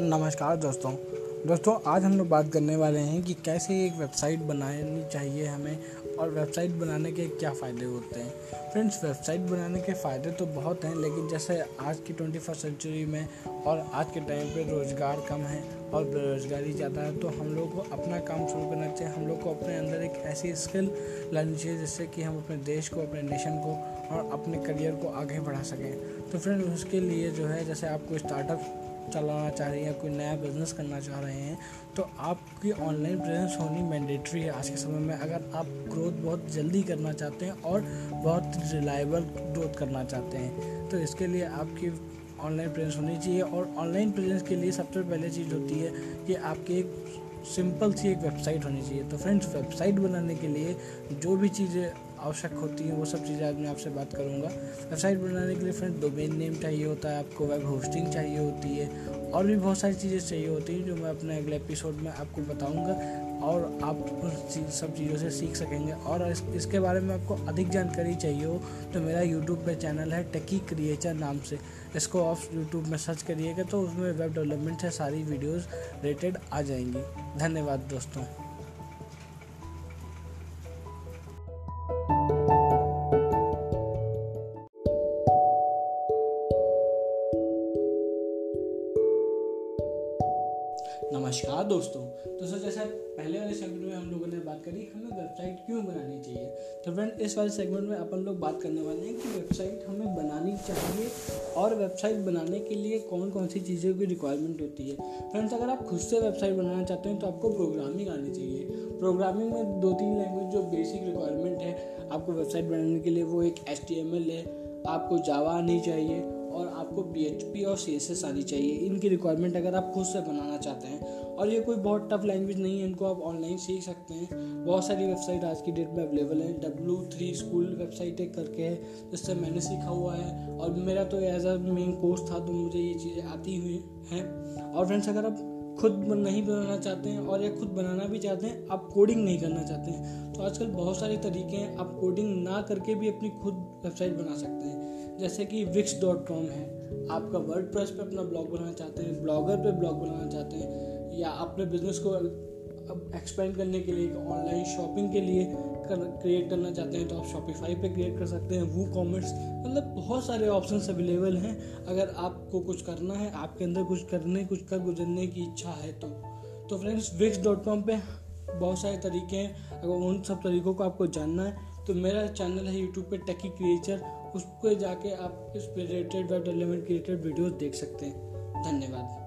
नमस्कार दोस्तों। दोस्तों, आज हम लोग बात करने वाले हैं कि कैसे एक वेबसाइट बनानी चाहिए हमें और वेबसाइट बनाने के क्या फ़ायदे होते हैं। फ्रेंड्स, वेबसाइट बनाने के फ़ायदे तो बहुत हैं, लेकिन जैसे आज की ट्वेंटी फ़र्स्ट सेंचुरी में और आज के टाइम पे रोज़गार कम है और बेरोज़गारी ज़्यादा है तो हम लोग को अपना काम शुरू करना चाहिए। हम लोग को अपने अंदर एक ऐसी स्किल लानी चाहिए जिससे कि हम अपने देश को, अपने नेशन को और अपने करियर को आगे बढ़ा सकें। तो फ्रेंड्स, उसके लिए जो है, जैसे आपको स्टार्टअप चलाना चाह रहे हैं या कोई नया बिज़नेस करना चाह रहे हैं तो आपकी ऑनलाइन प्रेजेंस होनी मैंडेटरी है आज के समय में। अगर आप ग्रोथ बहुत जल्दी करना चाहते हैं और बहुत रिलायबल ग्रोथ करना चाहते हैं तो इसके लिए आपकी ऑनलाइन प्रेजेंस होनी चाहिए। और ऑनलाइन प्रेजेंस के लिए सबसे पहले चीज़ होती है कि आपकी एक सिंपल सी एक वेबसाइट होनी चाहिए। तो फ्रेंड्स वेबसाइट बनाने के लिए जो भी चीज़ें आवश्यक होती हैं वो सब चीज़ें आज मैं आपसे बात करूँगा। वेबसाइट बनाने के लिए फ्रेंड डोमेन नेम चाहिए होता है आपको वेब होस्टिंग चाहिए होती है और भी बहुत सारी चीज़ें चाहिए होती हैं जो मैं अपने अगले एपिसोड में आपको बताऊँगा और आप उन सब चीज़ों से सीख सकेंगे। और इस, इसके बारे में आपको अधिक जानकारी चाहिए हो तो मेरा यूट्यूब पे चैनल है टेकी क्रिएचर नाम से। इसको आप यूट्यूब में सर्च करिएगा तो उसमें वेब डेवलपमेंट से सारी वीडियोस रेटेड आ जाएँगी। धन्यवाद दोस्तों। नमस्कार दोस्तों। दोस्तों जैसे पहले वाले सेगमेंट में हम लोगों ने बात करी हमें वेबसाइट क्यों बनानी चाहिए? तो फ्रेंड इस वाले सेगमेंट में अपन लोग बात करने वाले हैं कि वेबसाइट हमें बनानी चाहिए और वेबसाइट बनाने के लिए कौन कौन सी चीज़ों की रिक्वायरमेंट होती है। फ्रेंड्स अगर आप खुद से वेबसाइट बनाना चाहते हैं तो आपको प्रोग्रामिंग आनी चाहिए। प्रोग्रामिंग में दो तीन लैंग्वेज जो बेसिक रिक्वायरमेंट है आपको वेबसाइट बनाने के लिए, वो एक एच है, आपको जावा आनी चाहिए और आपको पी और CSS आनी चाहिए। इनकी रिक्वायरमेंट अगर आप खुद से बनाना चाहते हैं, और ये कोई बहुत टफ लैंग्वेज नहीं है, इनको आप ऑनलाइन सीख सकते हैं। बहुत सारी वेबसाइट आज की डेट में अवेलेबल है। डब्ल्यू थ्री स्कूल वेबसाइट एक करके है, जिससे मैंने सीखा हुआ है। और मेरा तो एज अ मेन कोर्स था तो मुझे ये चीज़ें आती हुई हैं। और फ्रेंड्स अगर आप खुद नहीं बनाना चाहते हैं, और या खुद बनाना भी चाहते हैं, आप कोडिंग नहीं करना चाहते हैं। तो आजकल बहुत सारे तरीके हैं, आप कोडिंग ना करके भी अपनी खुद वेबसाइट बना सकते हैं। जैसे कि विक्स डॉट कॉम है। आपका वर्ड प्रेस पर अपना ब्लॉग बनाना चाहते हैं ब्लॉगर पे ब्लॉग बनाना चाहते हैं या अपने बिज़नेस को अब एक्सपेंड करने के लिए ऑनलाइन शॉपिंग के लिए कर, क्रिएट करना चाहते हैं तो आप शॉपिफाई पे क्रिएट कर सकते हैं वो कॉमर्स मतलब बहुत सारे ऑप्शन अवेलेबल हैं। अगर आपको कुछ करना है आपके अंदर कुछ करने कुछ कर गुजरने की इच्छा है तो। तो फ्रेंड्स विक्स डॉट कॉम पर बहुत सारे तरीके हैं। अगर उन सब तरीकों को आपको जानना है तो मेरा चैनल है यूट्यूब पे टेकी क्रिएचर उस पर जाके आप इस related web development related videos देख सकते हैं। धन्यवाद।